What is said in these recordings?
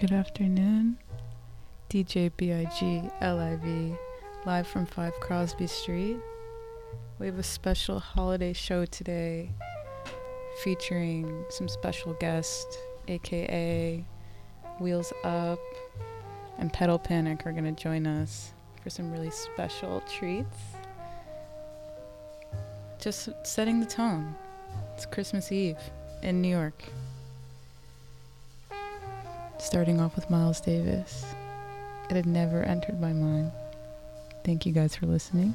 Good afternoon. DJ BIG LIV, live from 5 Crosby Street. We have a special holiday show today featuring some special guests, aka Wheels Up and Pedal Panic, are going to join us for some really special treats. Just setting the tone. It's Christmas Eve in New York. Starting off with Miles Davis. It had never entered my mind. Thank you guys for listening.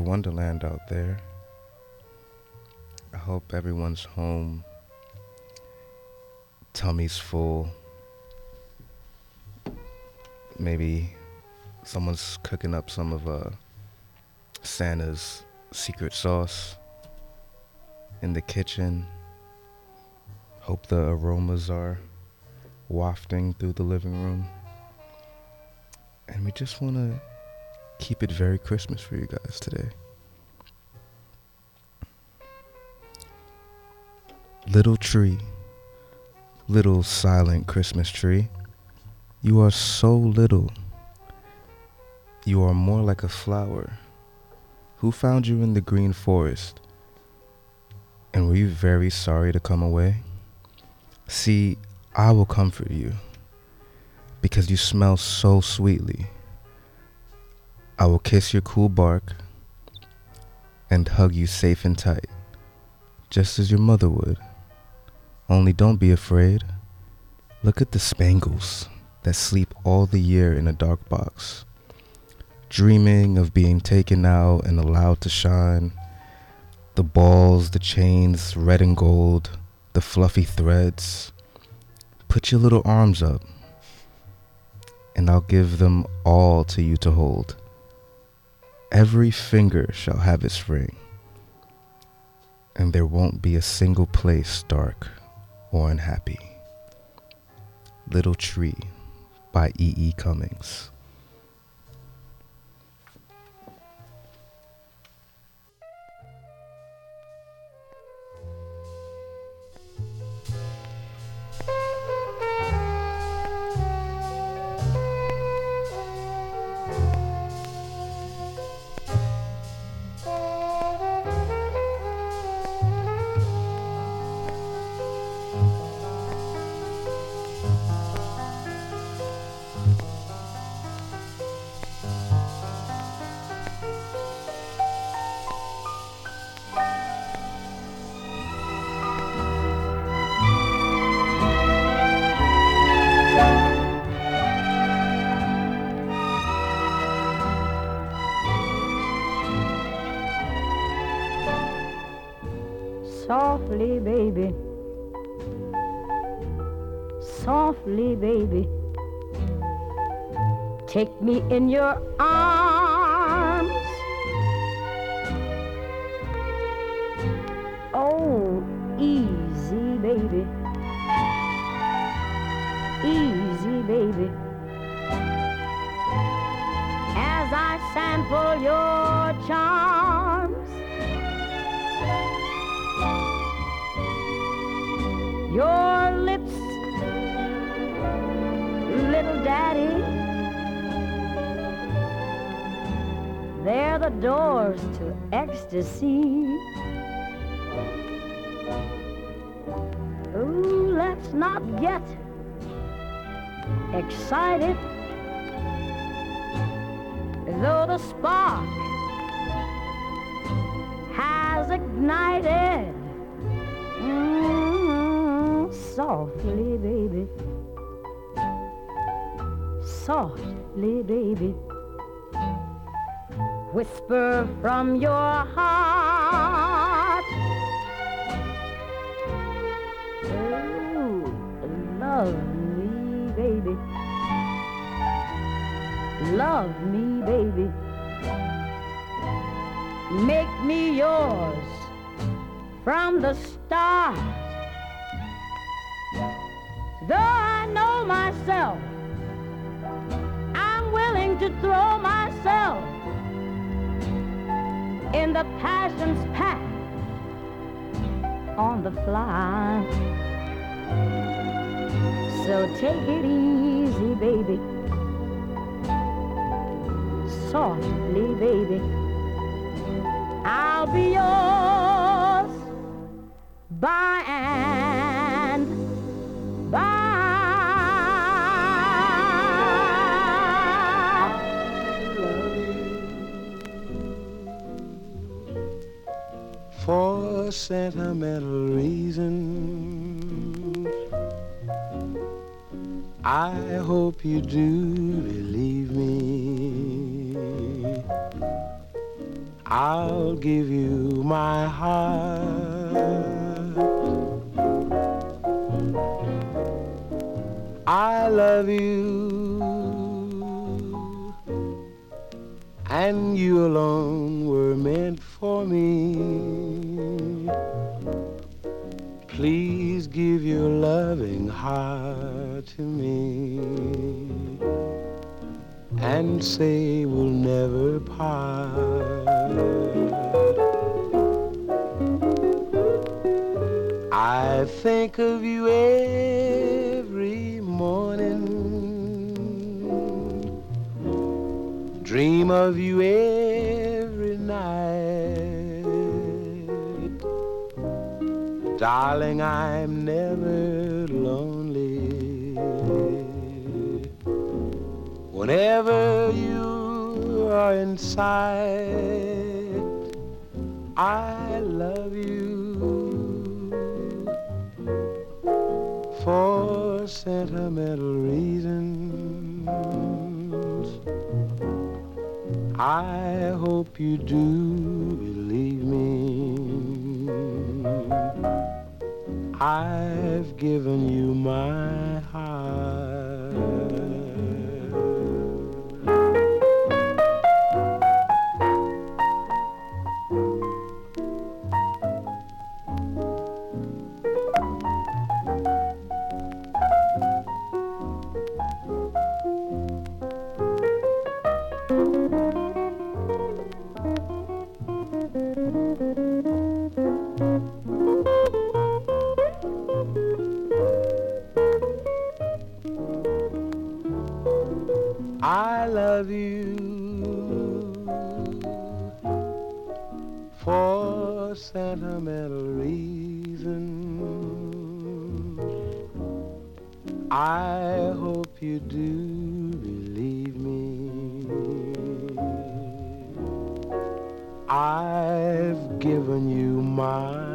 Winter wonderland out there. I hope everyone's home, tummy's full. Maybe someone's cooking up some of uh, Santa's secret sauce in the kitchen. Hope the aromas are wafting through the living room. And we just want to keep it very Christmas for you guys today. Little tree, little silent Christmas tree, you are so little. You are more like a flower. Who found you in the green forest? And were you very sorry to come away? See, I will comfort you because you smell so sweetly. I will kiss your cool bark and hug you safe and tight, just as your mother would. Only don't be afraid. Look at the spangles that sleep all the year in a dark box, dreaming of being taken out and allowed to shine. The balls, the chains, red and gold, the fluffy threads. Put your little arms up and I'll give them all to you to hold. Every finger shall have its ring, and there won't be a single place dark or unhappy. Little Tree by E. E. Cummings. softly, baby. Whisper from your heart. Oh, love me, baby. Love me, baby. Make me yours from the start. Though I know myself to throw myself in the passion's path on the fly. So take it easy, baby. Softly, baby. I'll be yours by and sentimental reasons. I hope you do believe me. I'll give you my heart. I love you, and you alone were meant for me. Please give your loving heart to me and say we'll never part. I think of you every morning, dream of you every night. Darling, I'm never lonely. Whenever you are in sight, I love you for sentimental reasons. I hope you do believe me. I've given you my heart. Love you for sentimental reasons. I hope you do believe me. I've given you my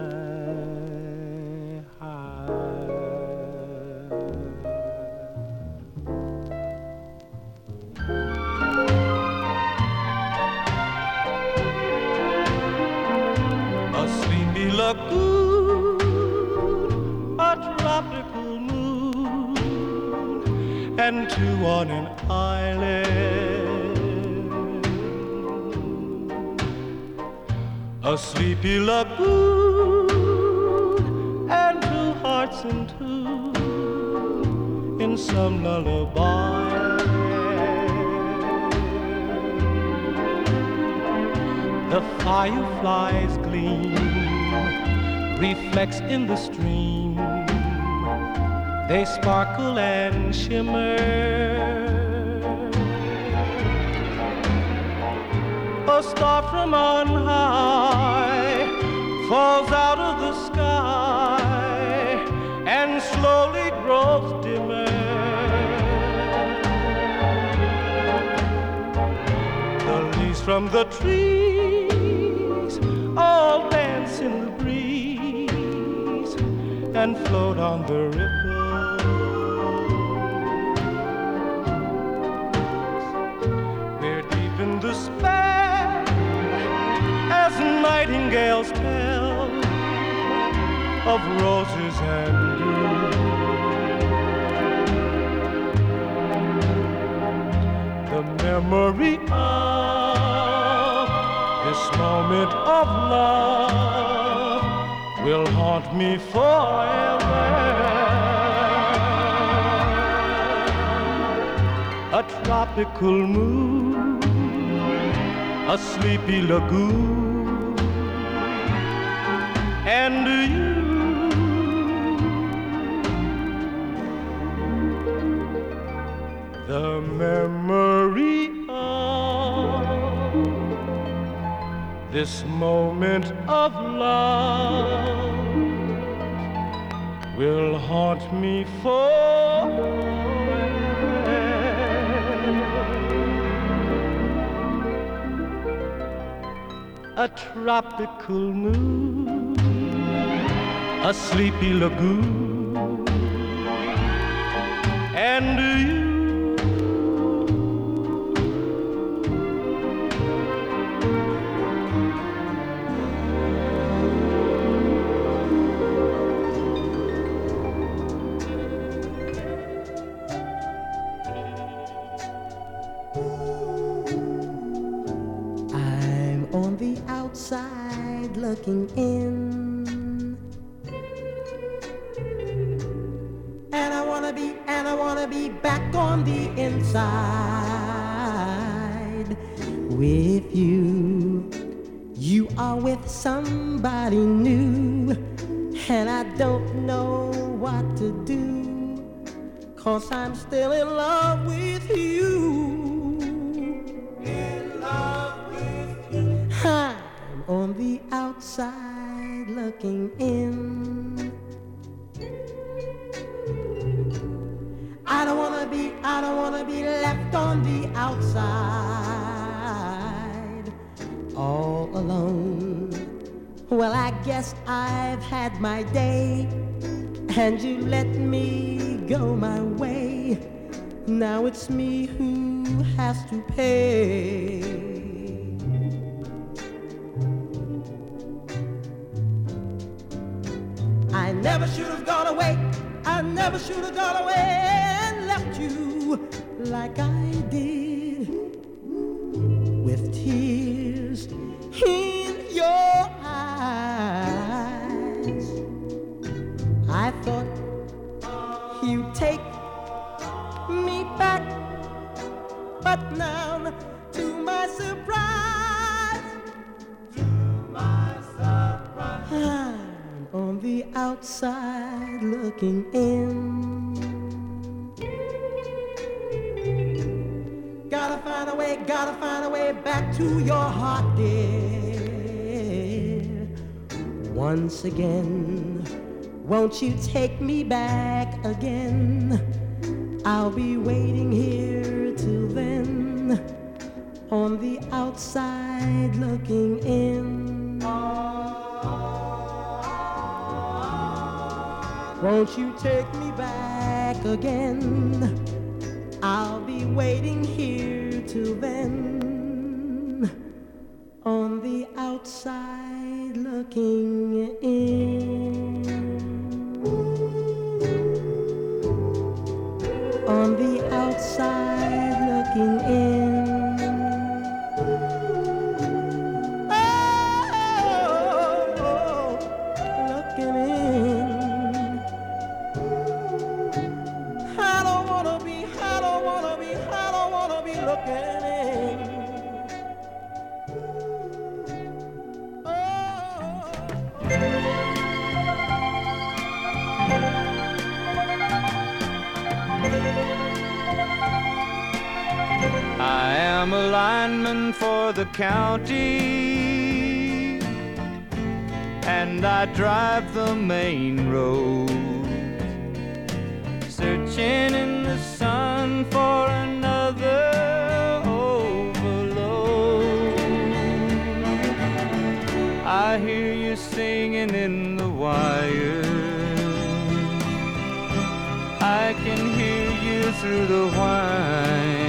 sleepy lagoon, a tropical moon, and two on an island. A sleepy lagoon, and two hearts in two, in some lullaby. The fireflies gleam, reflects in the stream. They sparkle and shimmer. A star from on high falls out of the sky and slowly grows dimmer. The leaves from the trees all dance in the and float on the ripples. We're deep in the spell as nightingales tell of roses and dew. The memory of this moment of love will haunt me forever. A tropical moon, a sleepy lagoon, and you. The memory of this moment of love me forever. A tropical moon, a sleepy lagoon, know what to do. Cause I'm still in love with you. In love with you. I'm on the outside looking in. I don't wanna be, I don't wanna be left on the outside all alone. Well, I guess I've had my day, and you let me go my way. Now it's me who has to pay. I never should have gone away. I never should have gone away and left you like I did with tears in your the outside looking in. Gotta find a way, gotta find a way back to your heart, dear. Once again, won't you take me back again? I'll be waiting here till then, on the outside looking in. Won't you take me back again? I'll be waiting here till then, on the outside looking in. On the outside looking in. For the county, and I drive the main road, searching in the sun for another overload. I hear you singing in the wire. I can hear you through the whine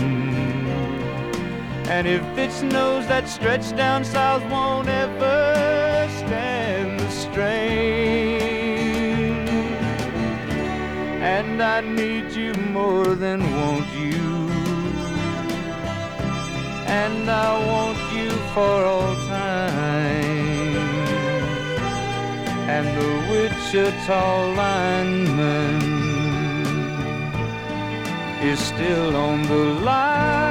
And if it snows, that stretch down south won't ever stand the strain. And I need you more than want you. And I want you for all time. And the Wichita lineman is still on the line.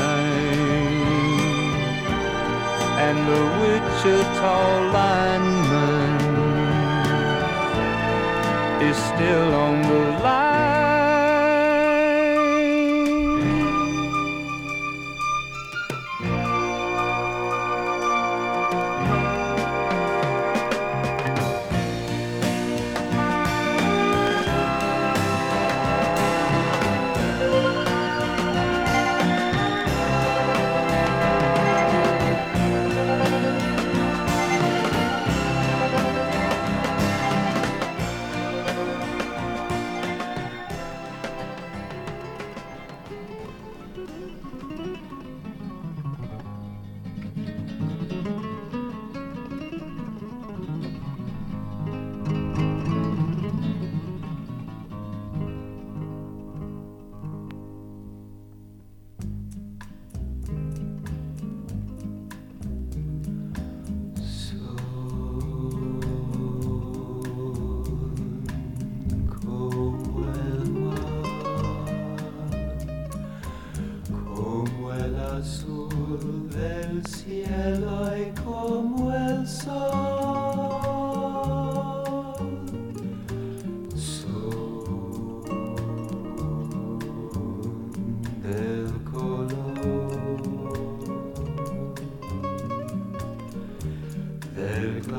Wichita lineman is still on the line.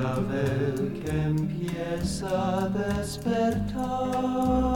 Clavel que empieza a despertar.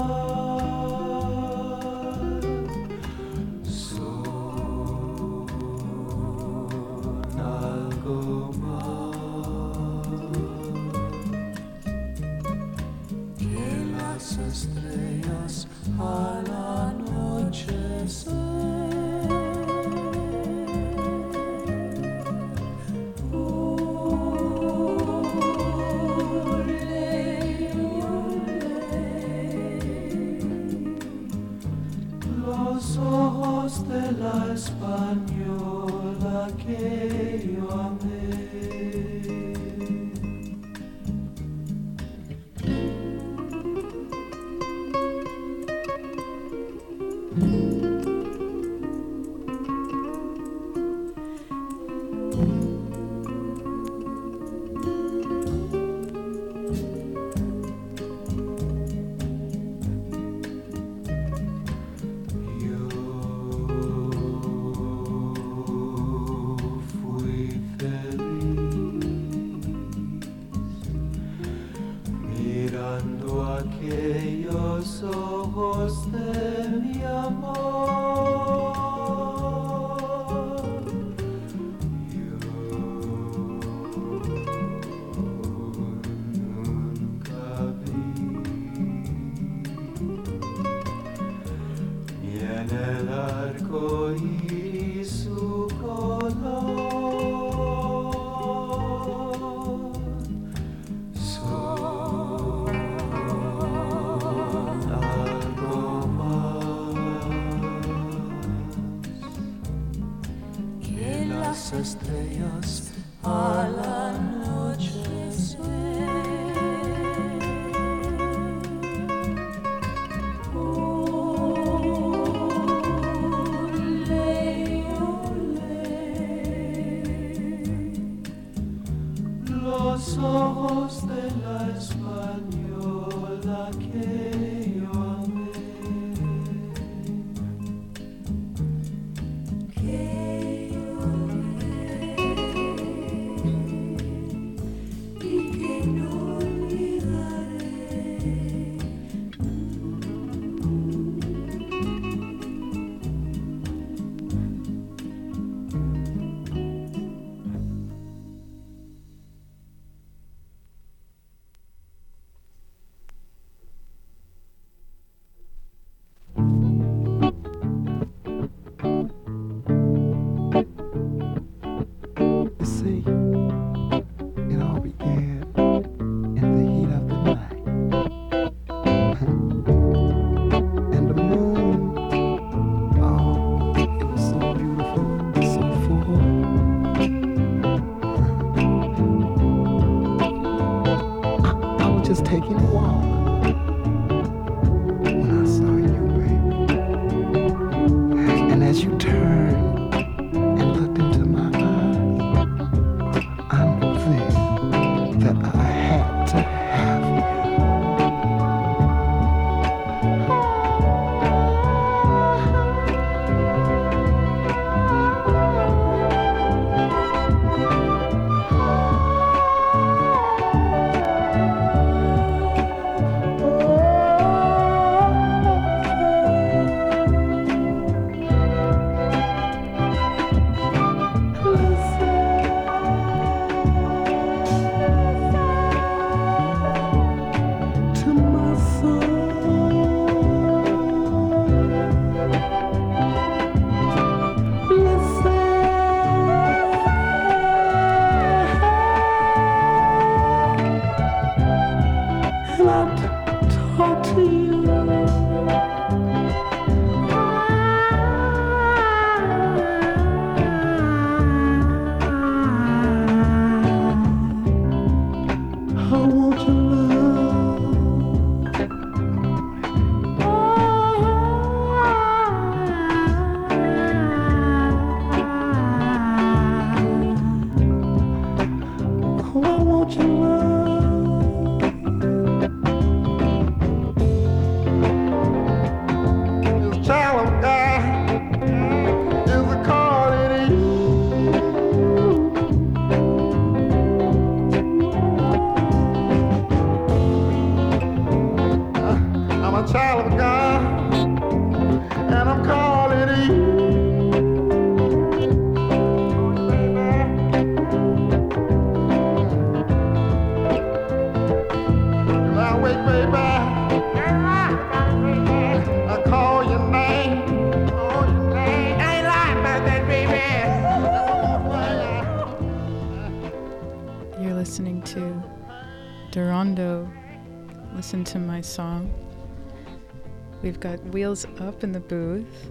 Got Wheels Up in the booth.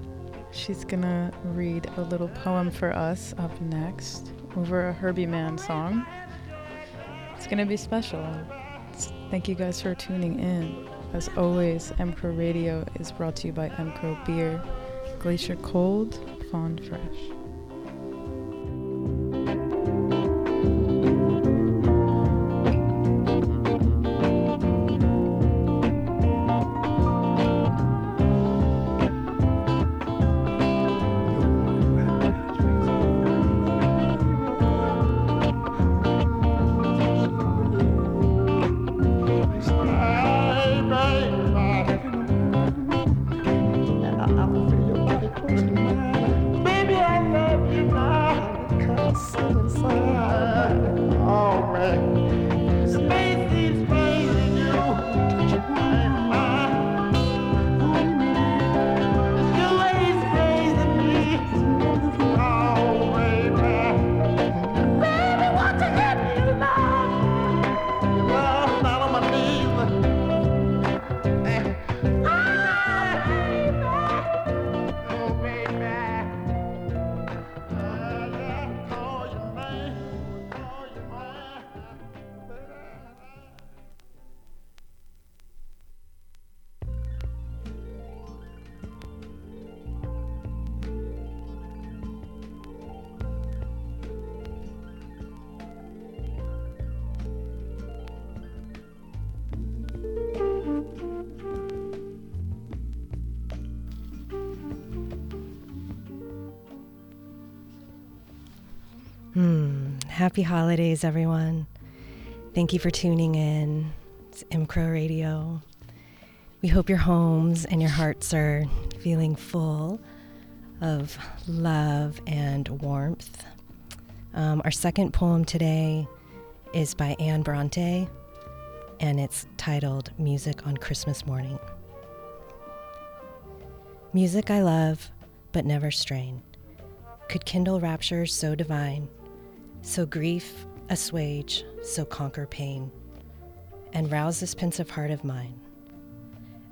She's gonna read a little poem for us up next over a Herbie Mann song. It's gonna be special. Thank you guys for tuning in. As always, Mcrow Radio is brought to you by Mcrow Beer, Glacier Cold, Fond Fresh. Happy holidays, everyone. Thank you for tuning in. It's Mcrow Radio. We hope your homes and your hearts are feeling full of love and warmth. Um, our second poem today is by Anne Bronte, and it's titled Music on Christmas Morning. Music I love, but never strain, could kindle raptures so divine so grief assuage, so conquer pain, and rouse this pensive heart of mine.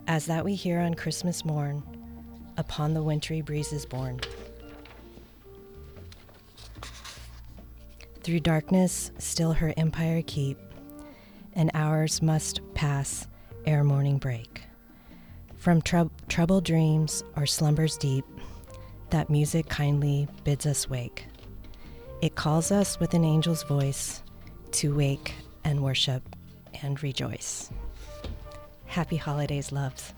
As that we hear on Christmas morn, upon the wintry breezes borne. Through darkness, still her empire keep, and hours must pass ere morning break. From trou- troubled dreams or slumbers deep, that music kindly bids us wake. It calls us with an angel's voice to wake and worship and rejoice. Happy holidays, loves.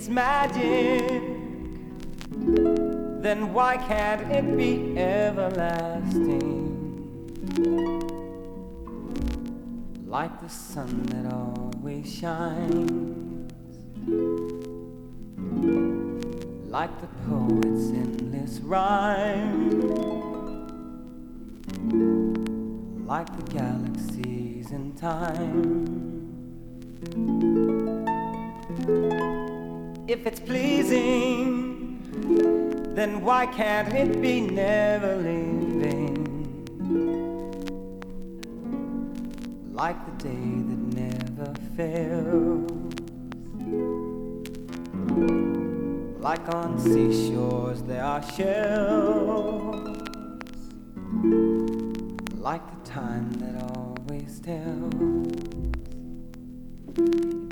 It's magic, then why can't it be everlasting? Like the sun that always shines, like the poet's endless rhyme, like the galaxies in time. If it's pleasing, then why can't it be never leaving? Like the day that never fails. Like on seashores there are shells. Like the time that always tells.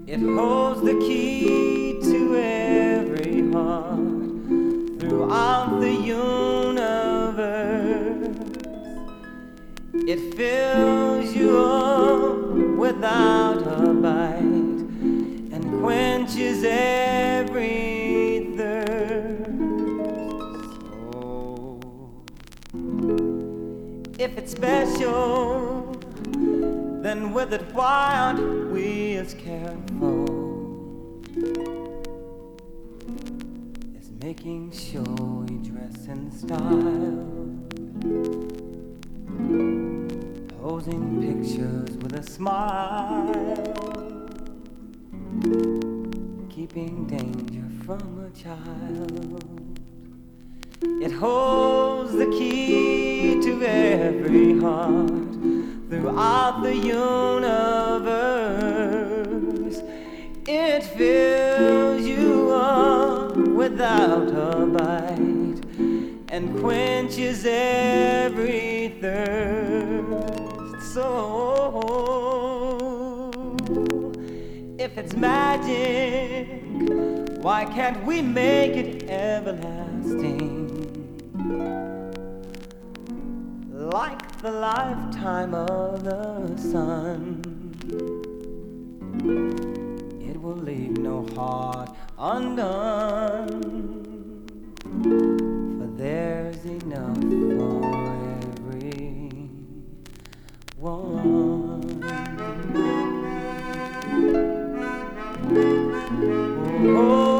It holds the key throughout the universe. It fills you up without a bite and quenches every thirst. So, if it's special, then with it why aren't we as careful as making sure we dress in style. Posing pictures with a smile. Keeping danger from a child. It holds the key to every heart throughout the universe. It fills you without a bite and quenches every thirst. So, if it's magic, why can't we make it everlasting? Like the lifetime of the sun, it will leave no heart undone. For there's enough for every one. Oh.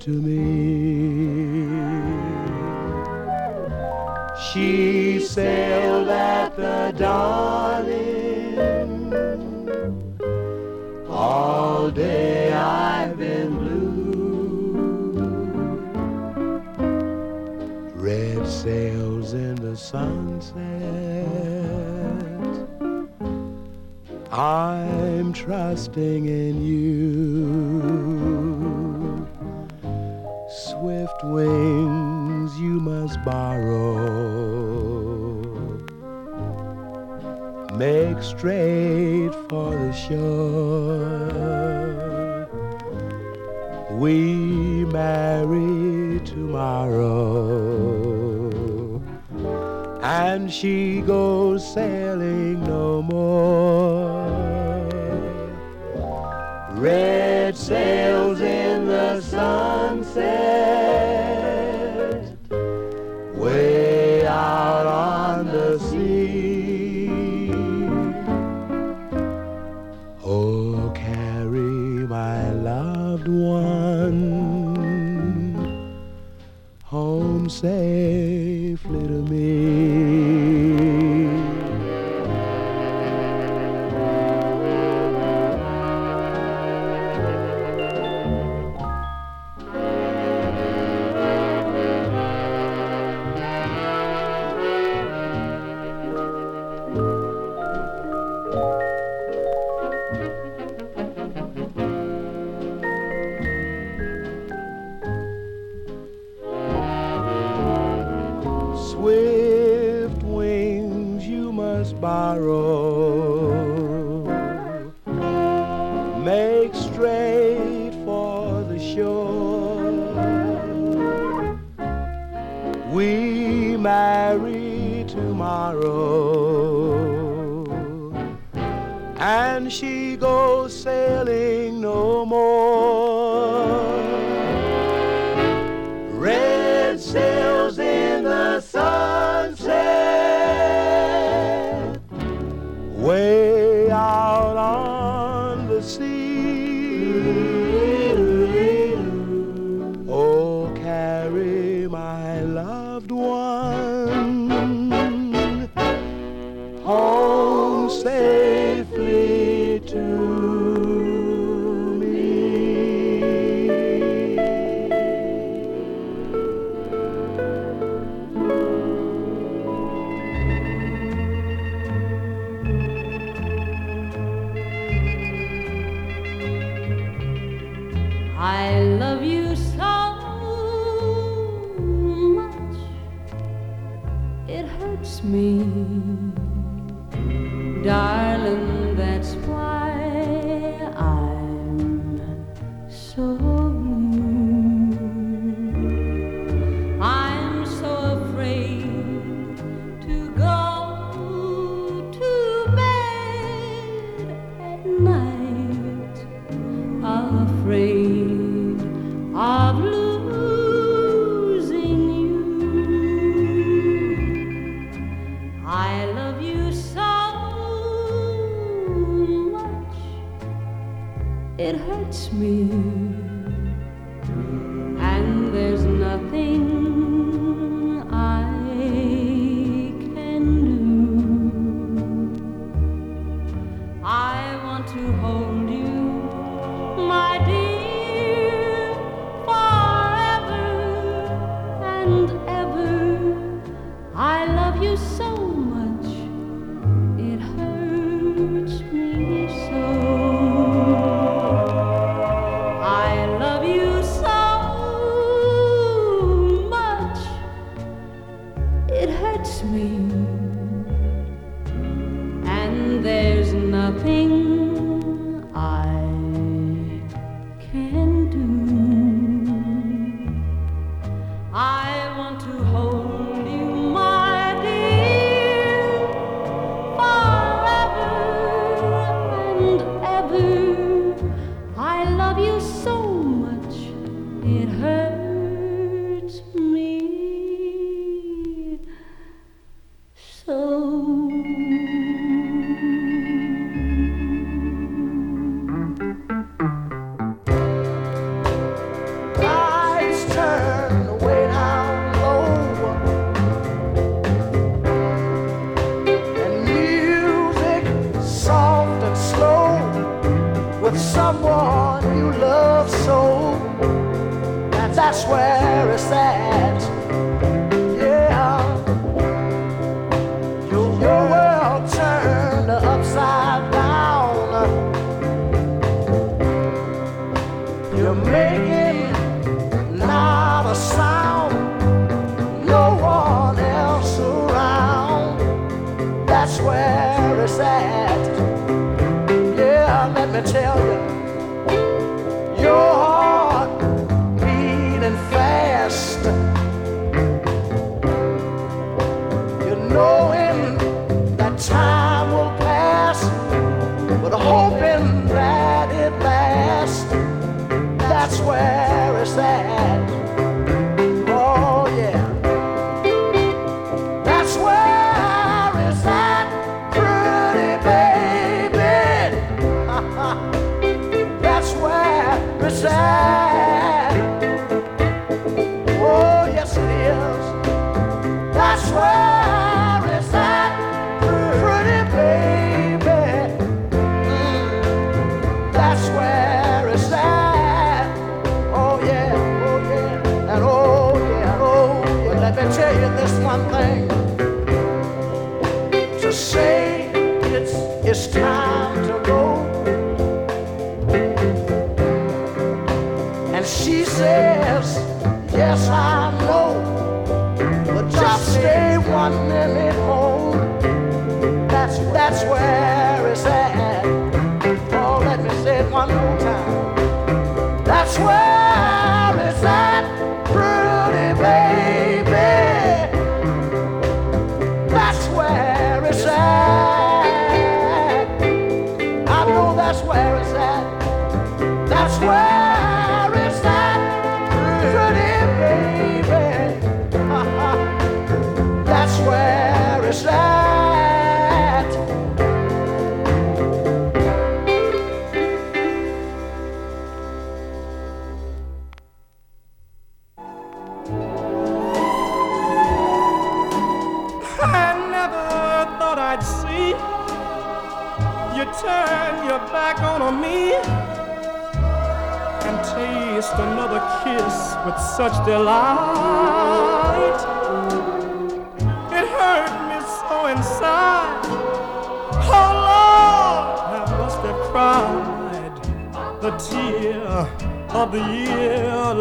to me. swift wings you must borrow. Make straight for the shore. We marry tomorrow. And she goes sailing no more.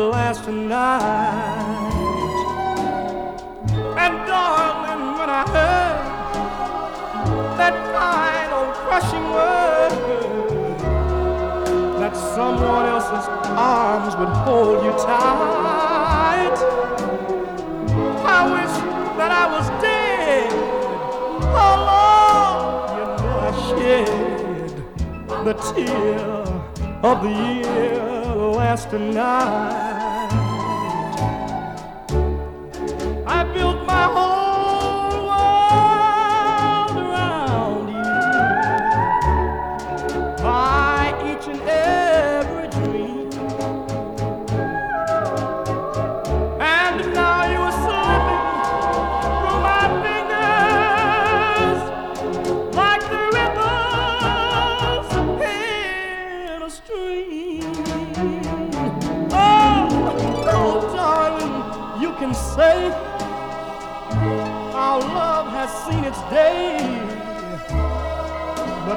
Last night. And darling, when I heard that final crushing word that someone else's arms would hold you tight. I wish that I was dead. Oh Lord, you know I shed the tear of the year last night. Built my home.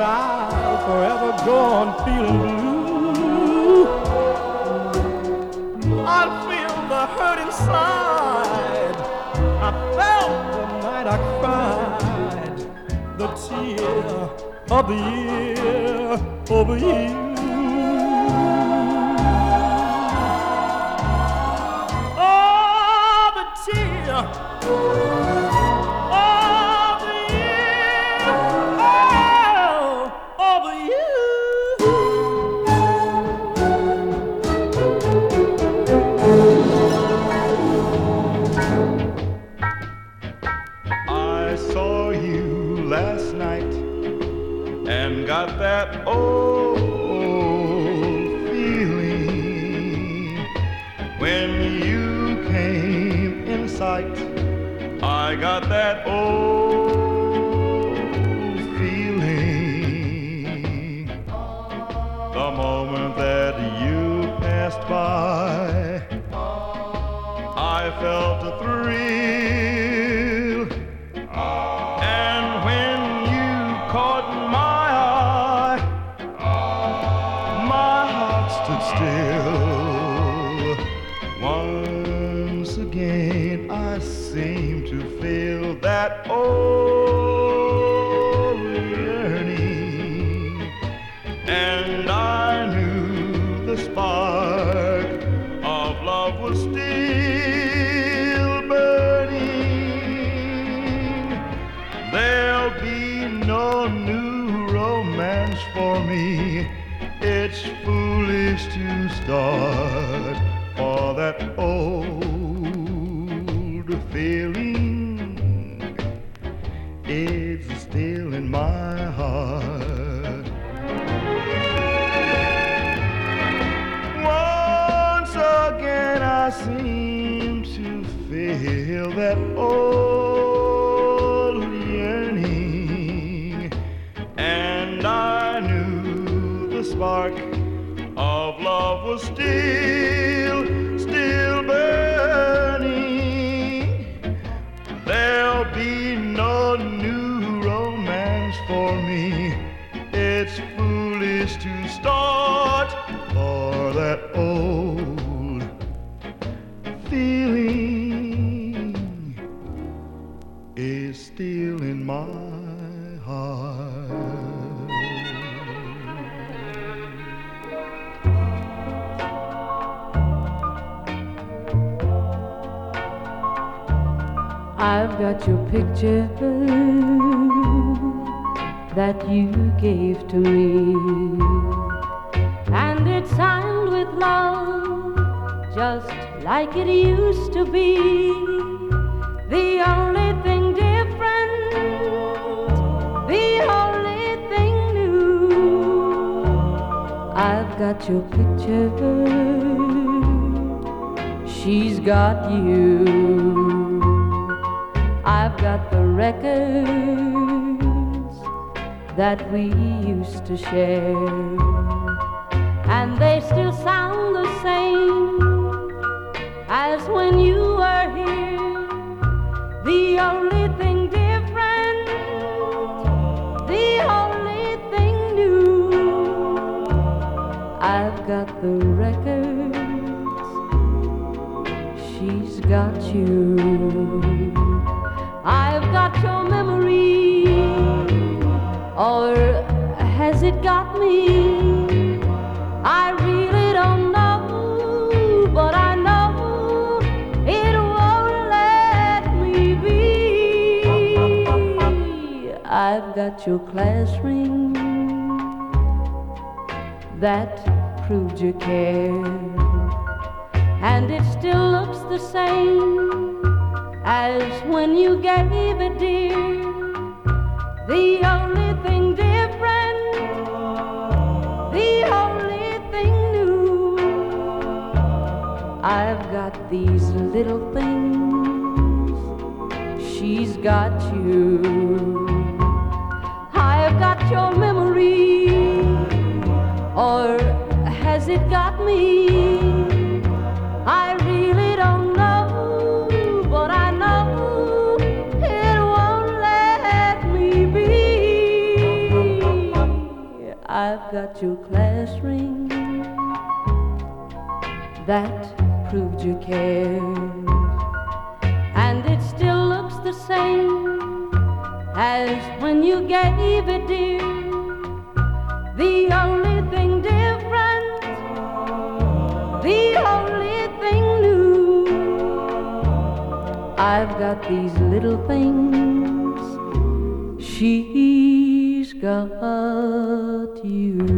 I'll forever go on feeling blue. I'll feel the hurt inside. I felt the night I cried the tear of the year over you. Oh, the tear. Oh. It's still in my heart. Once again, I seem to feel that old yearning, and I knew the spark of love was still, picture that you gave to me, and it's signed with love, just like it used to be. The only thing different, the only thing new. I've got your picture, she's got you. That we used to share, I've got your class ring that proved you cared, and it still looks the same as when you gave it, dear. The only thing different, the only thing new. I've got these little things, she's got you. Your class ring that proved you cared, and it still looks the same as when you gave it, dear. The only thing different, the only thing new. I've got these little things, she's got you.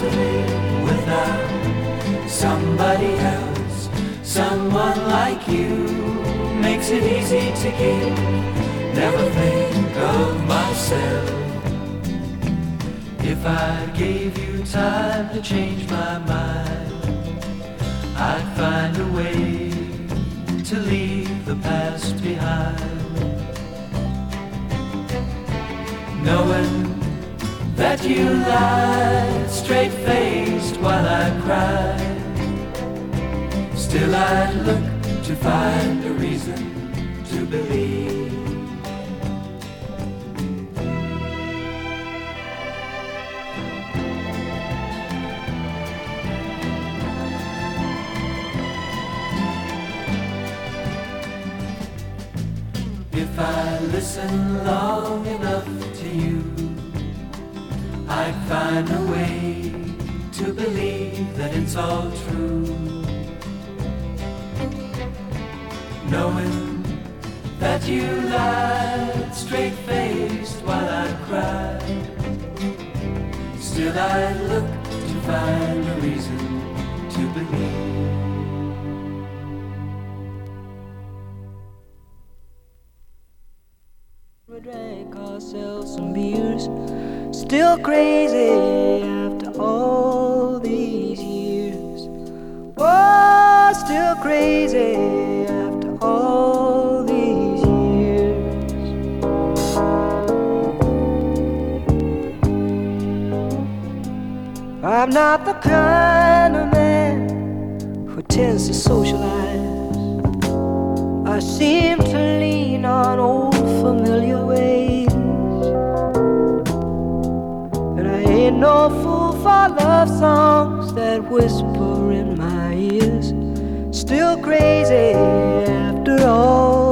To without somebody else. Someone like you makes it easy to give. Never think of myself. If I gave you time to change my mind, I'd find a way to leave the past behind. Knowing that you lied straight faced while I cried, still I'd look to find a reason to believe. Find a way to believe that it's all true. Knowing that you lied straight faced while I cried, still I'd look to find a reason to believe. Drank ourselves some beers. Still crazy I'm not the kind of man who tends to socialize. I seem to lean on old familiar ways. And I ain't no fool for love songs that whisper in my ears. Still crazy after all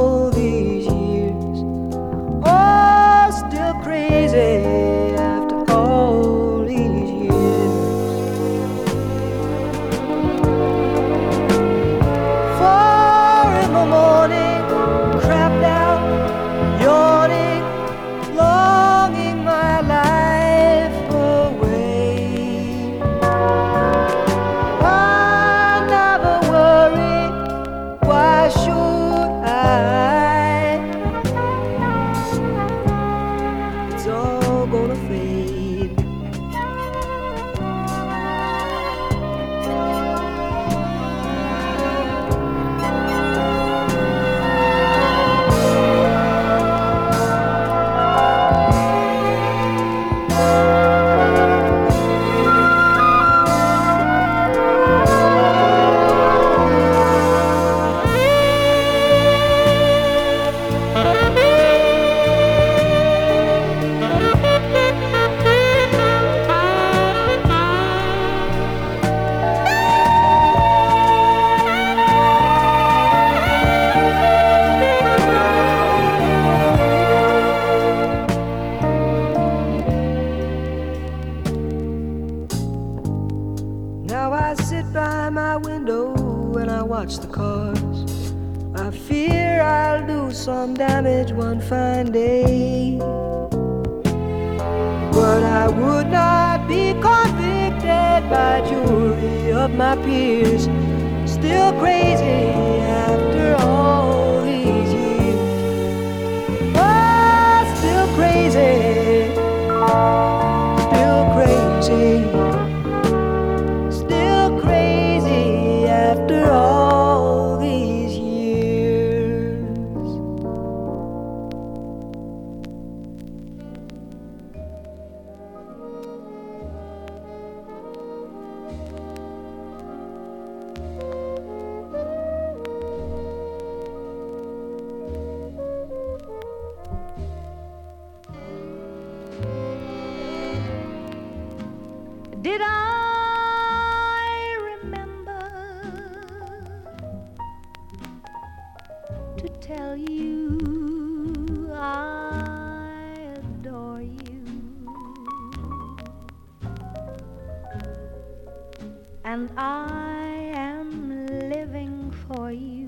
I am living for you.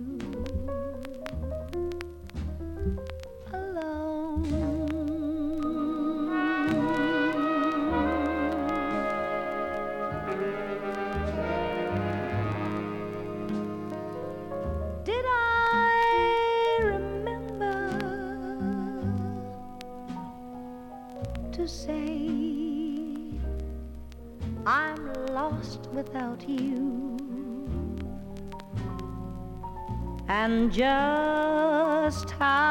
without you. And just how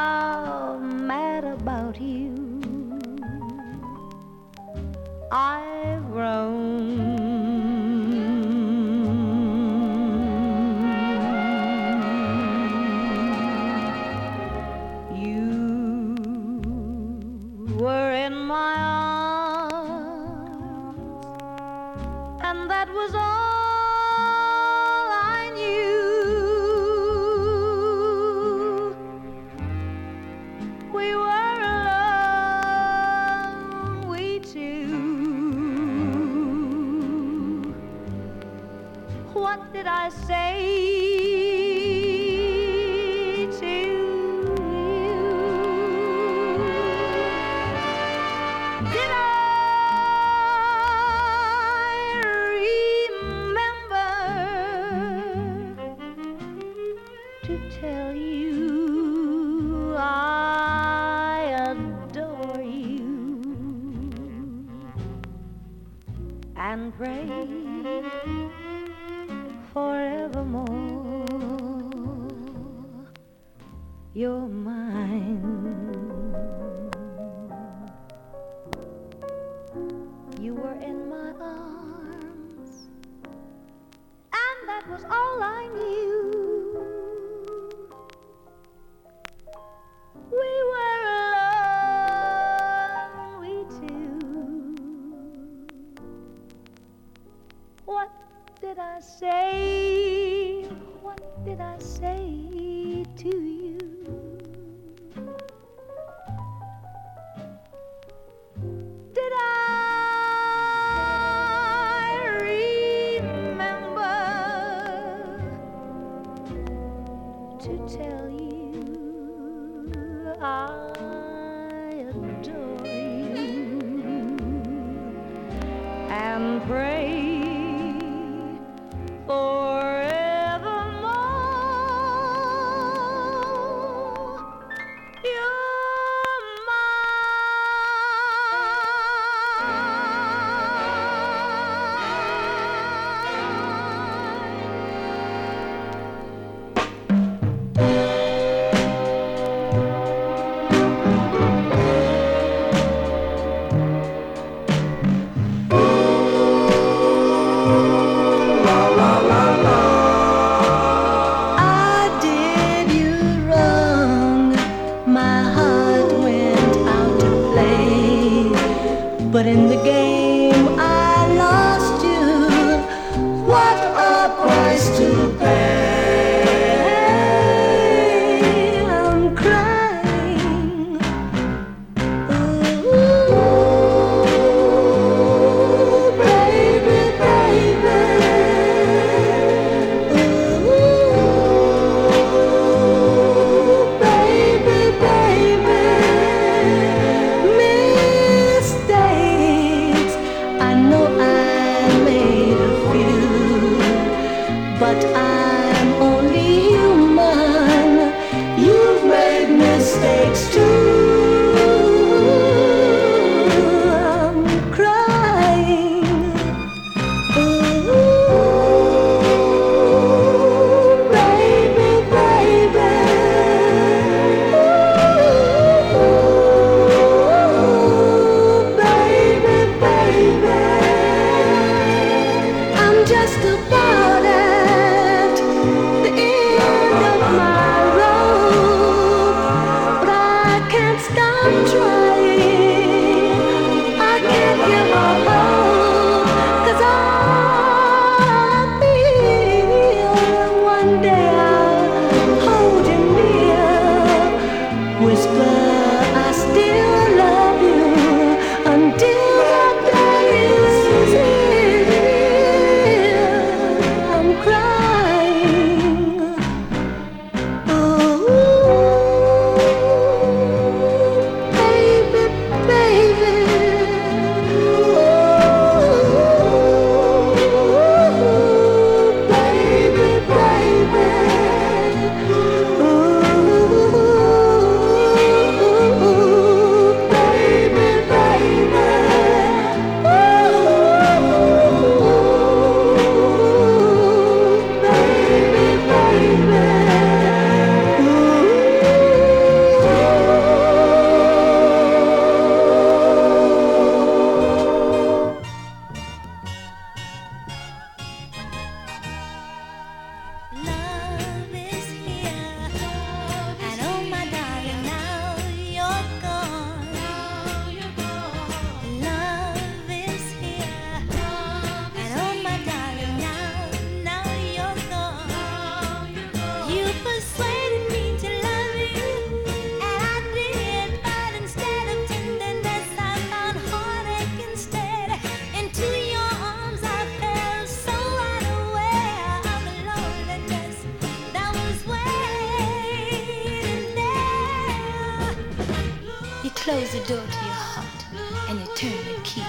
close the door to your heart and you turn the key,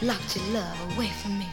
locked your love away from me.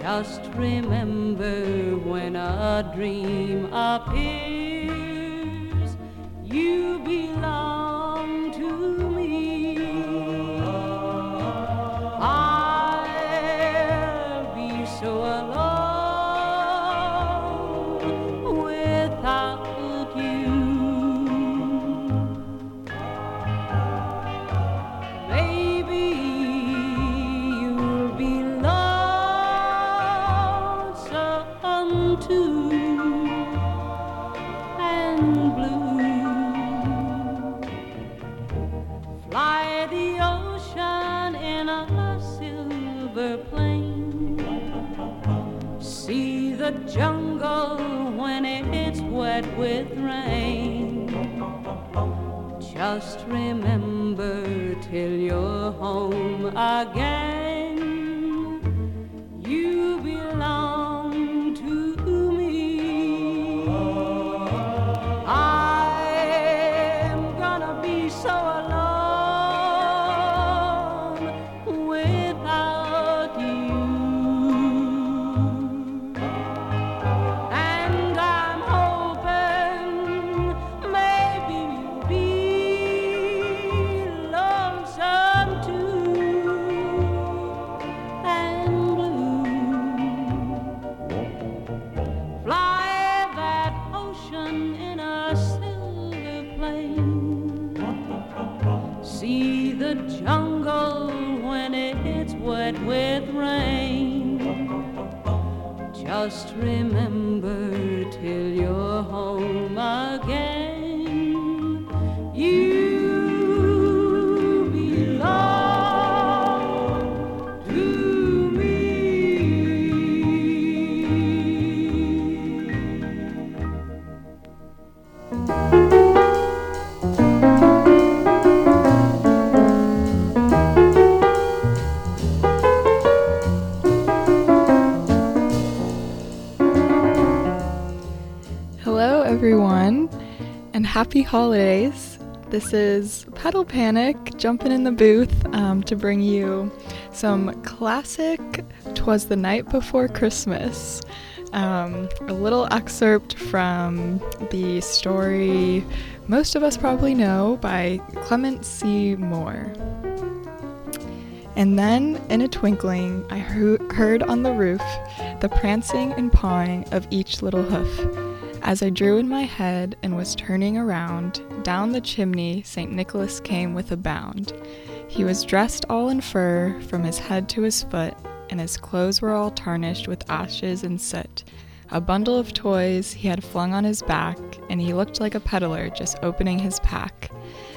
Just remember when a dream appears, Just remember till you're home again. Happy holidays. This is Pedal Panic jumping in the booth um, to bring you some classic Twas the Night Before Christmas. Um, a little excerpt from the story most of us probably know by Clement C. Moore. And then, in a twinkling, I heard on the roof the prancing and pawing of each little hoof. As I drew in my head and was turning around, down the chimney St. Nicholas came with a bound. He was dressed all in fur from his head to his foot, and his clothes were all tarnished with ashes and soot. A bundle of toys he had flung on his back, and he looked like a peddler just opening his pack.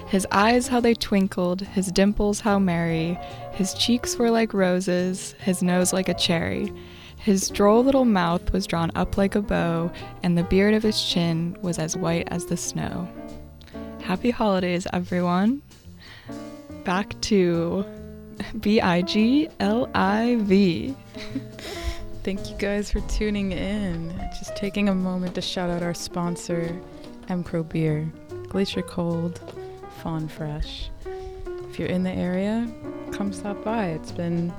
His eyes, how they twinkled, his dimples, how merry. His cheeks were like roses, his nose like a cherry. His droll little mouth was drawn up like a bow, and the beard of his chin was as white as the snow. Happy holidays, everyone. Back to B I G L I V. Thank you guys for tuning in. Just taking a moment to shout out our sponsor, Mcrow Beer, Glacier Cold, Fawn Fresh. If you're in the area, come stop by. It's been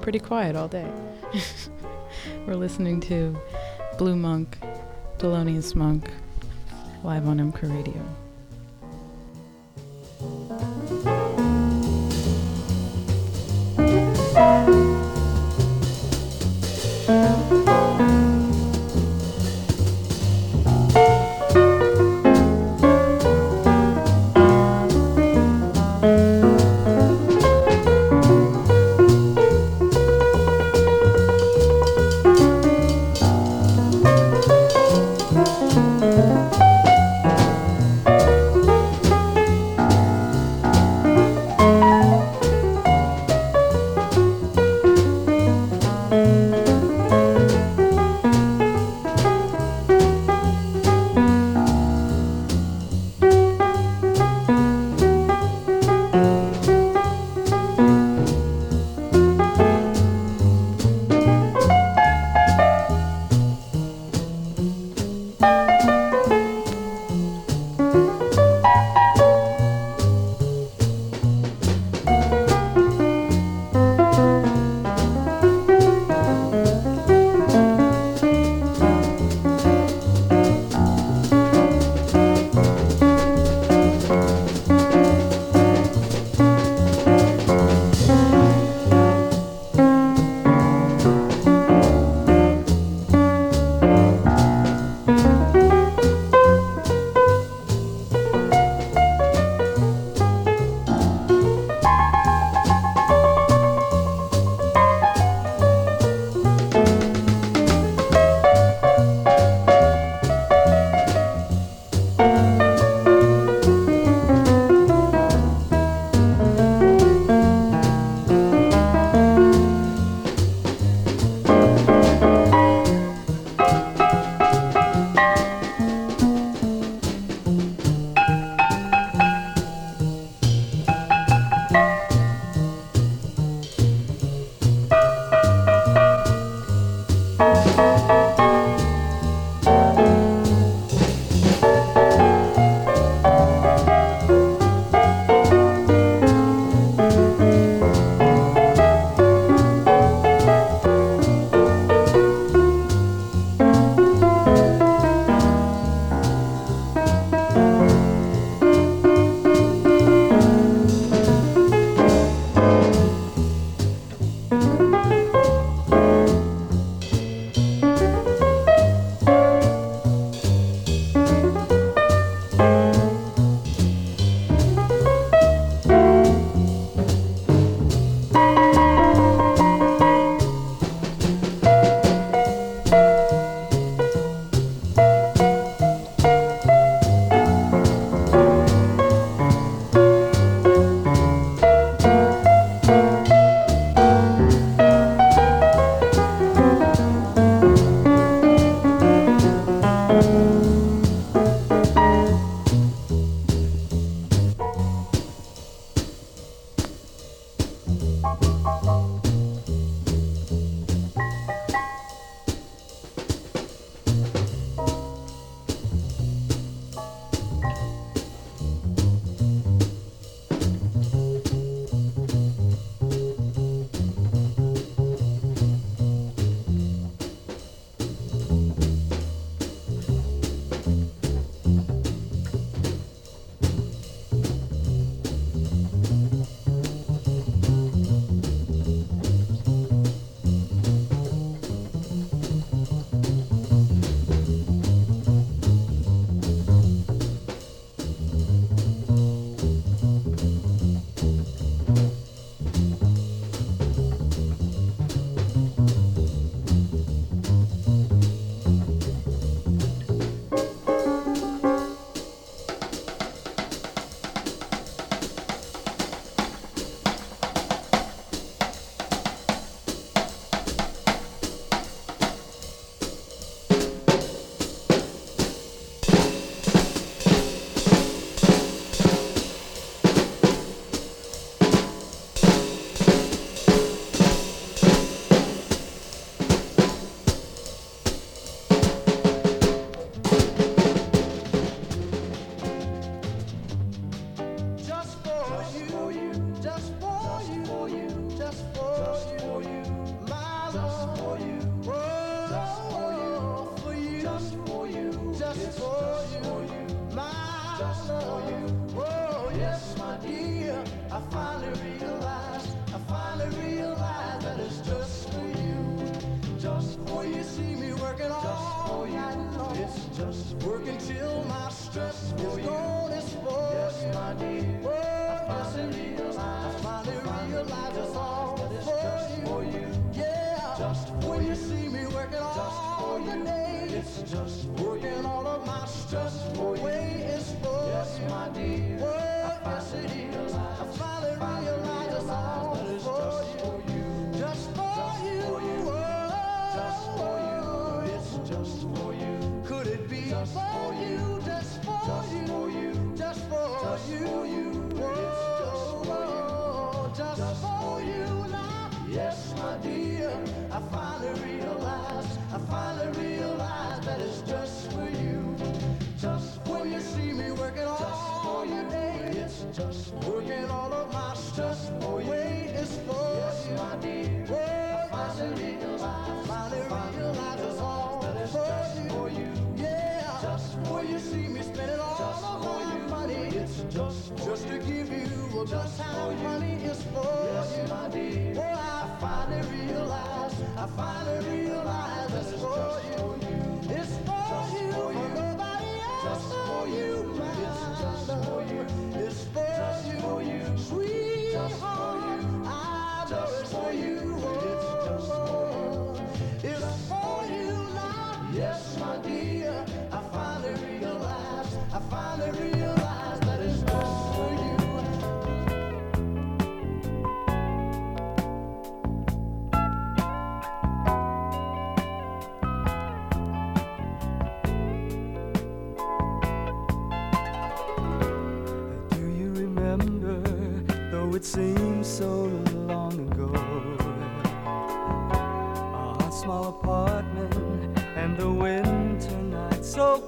pretty quiet all day. We're listening to Blue Monk, Thelonious Monk, live on Mcrow Radio.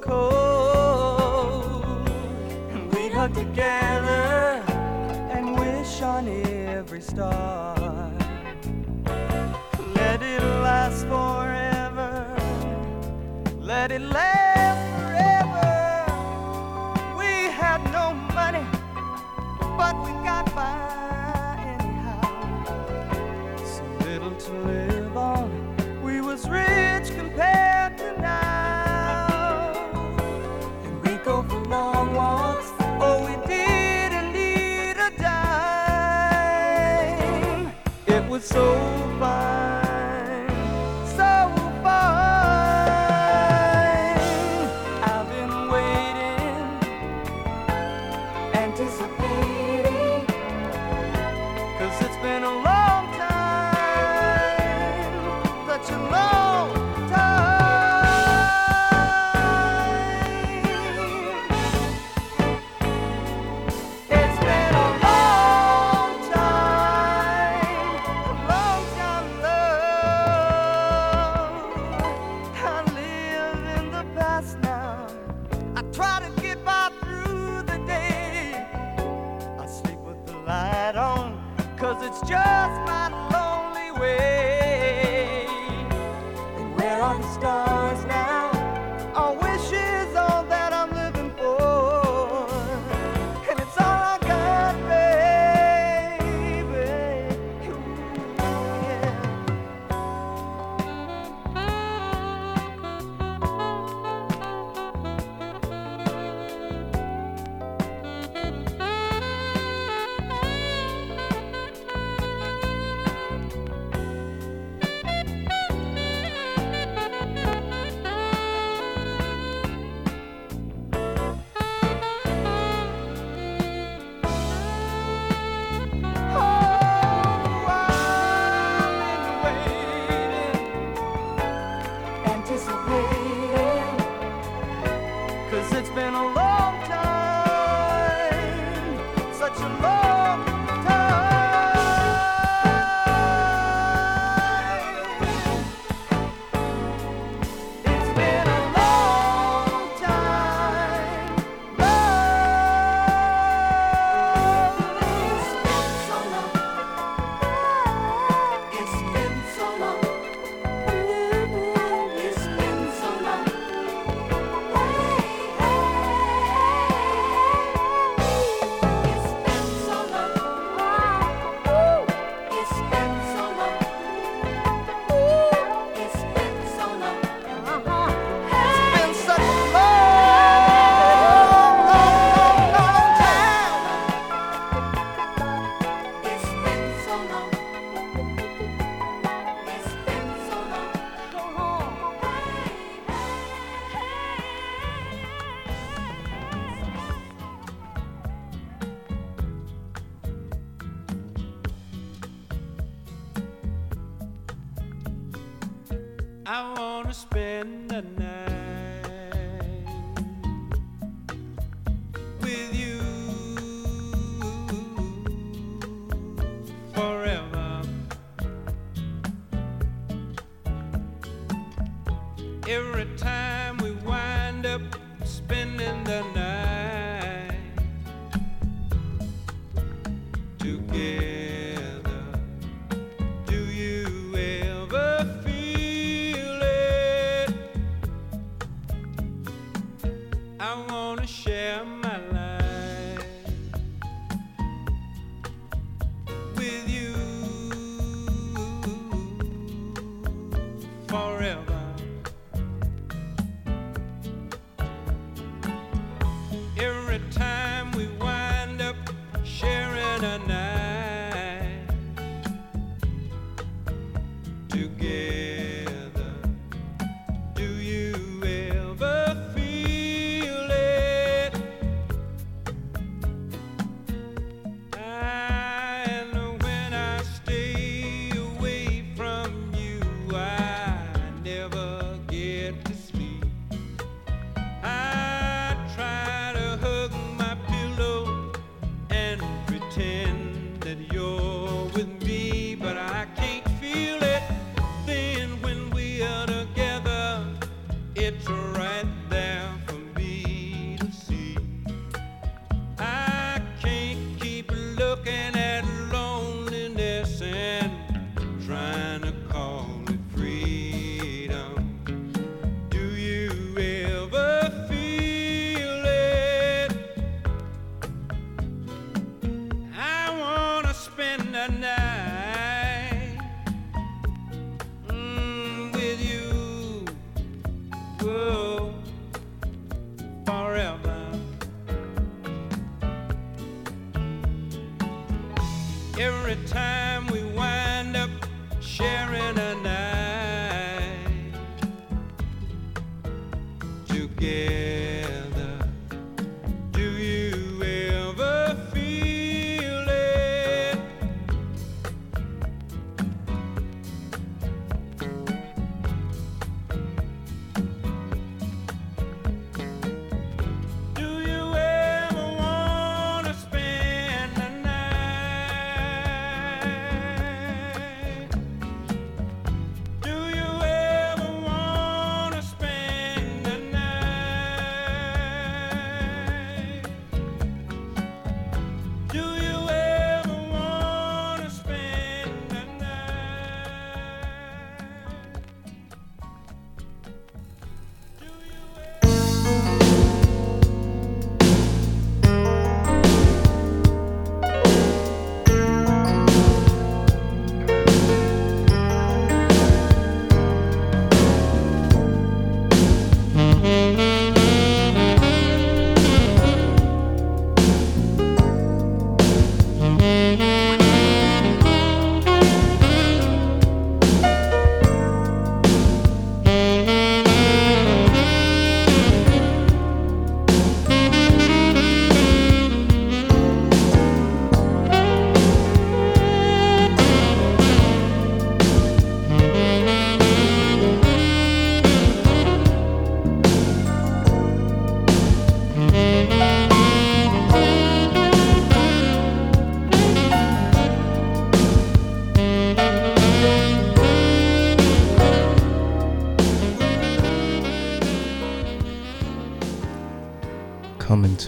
cold. And we'd hug together and wish on every star. Let it last forever. Let it last.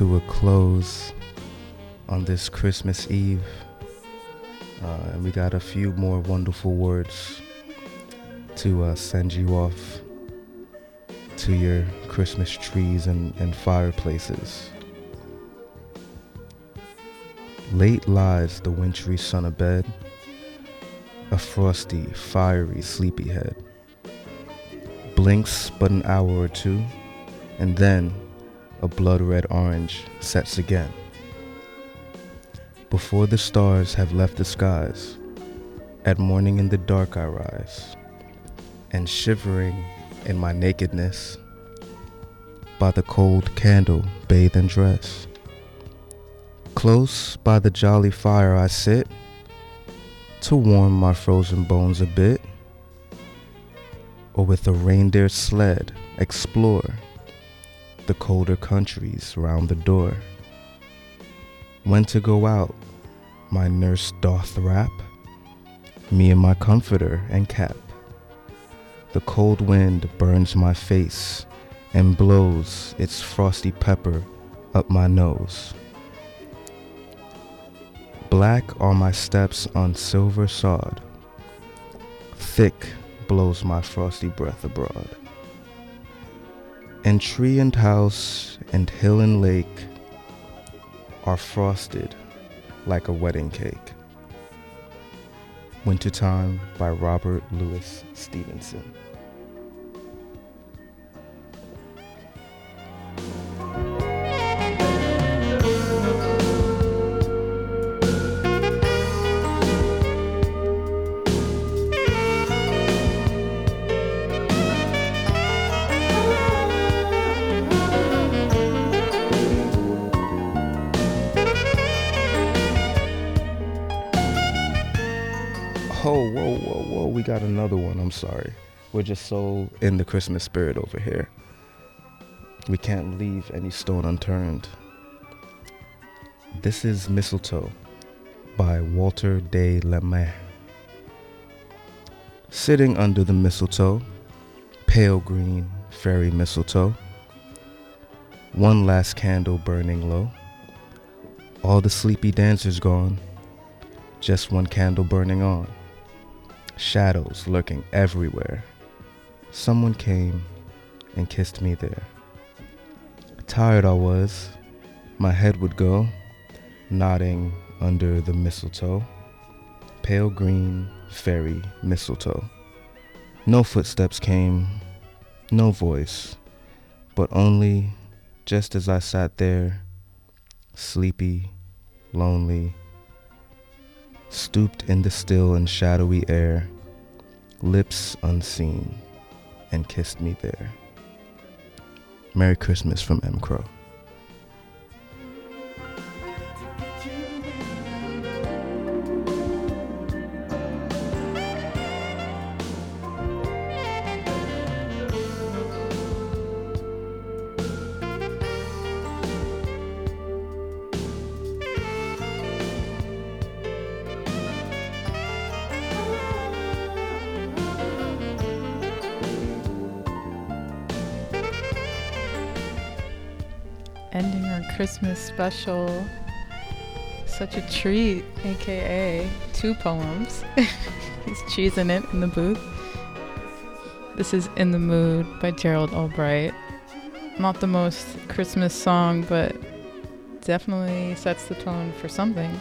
To a close on this Christmas Eve. Uh, and we got a few more wonderful words to uh, send you off to your Christmas trees and, and fireplaces. Late lies the wintry sun abed, a frosty, fiery sleepyhead. Blinks but an hour or two, and then a blood red orange sets again. Before the stars have left the skies, at morning in the dark I rise, and shivering in my nakedness, by the cold candle bathe and dress. Close by the jolly fire I sit, to warm my frozen bones a bit. or with a reindeer sled explore the colder countries round the door. When to go out, my nurse doth wrap me in my comforter and cap. The cold wind burns my face and blows its frosty pepper up my nose. Black are my steps on silver sod. Thick blows my frosty breath abroad. And tree and house and hill and lake are frosted like a wedding cake. Wintertime by Robert Louis Stevenson. I'm sorry. We're just so in the Christmas spirit over here. We can't leave any stone unturned. This is Mistletoe by Walter de la Mare. Sitting under the mistletoe, pale green fairy mistletoe, one last candle burning low. All the sleepy dancers gone, just one candle burning on shadows lurking everywhere. Someone came and kissed me there. Tired I was, my head would go, nodding under the mistletoe, pale green fairy mistletoe. No footsteps came, no voice, but only just as I sat there, sleepy, lonely, stooped in the still and shadowy air, lips unseen, and kissed me there. Merry Christmas from Mcrow. Special. Such a treat, aka two poems. He's cheesing it in the booth. This is In the Mood by Gerald Albright. Not the most Christmas song, but definitely sets the tone for something.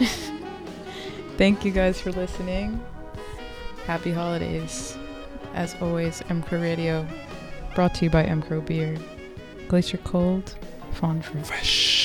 Thank you guys for listening. Happy holidays. As always, M Radio, brought to you by Mcrow Beer. Glacier Cold, Fruit. Fresh.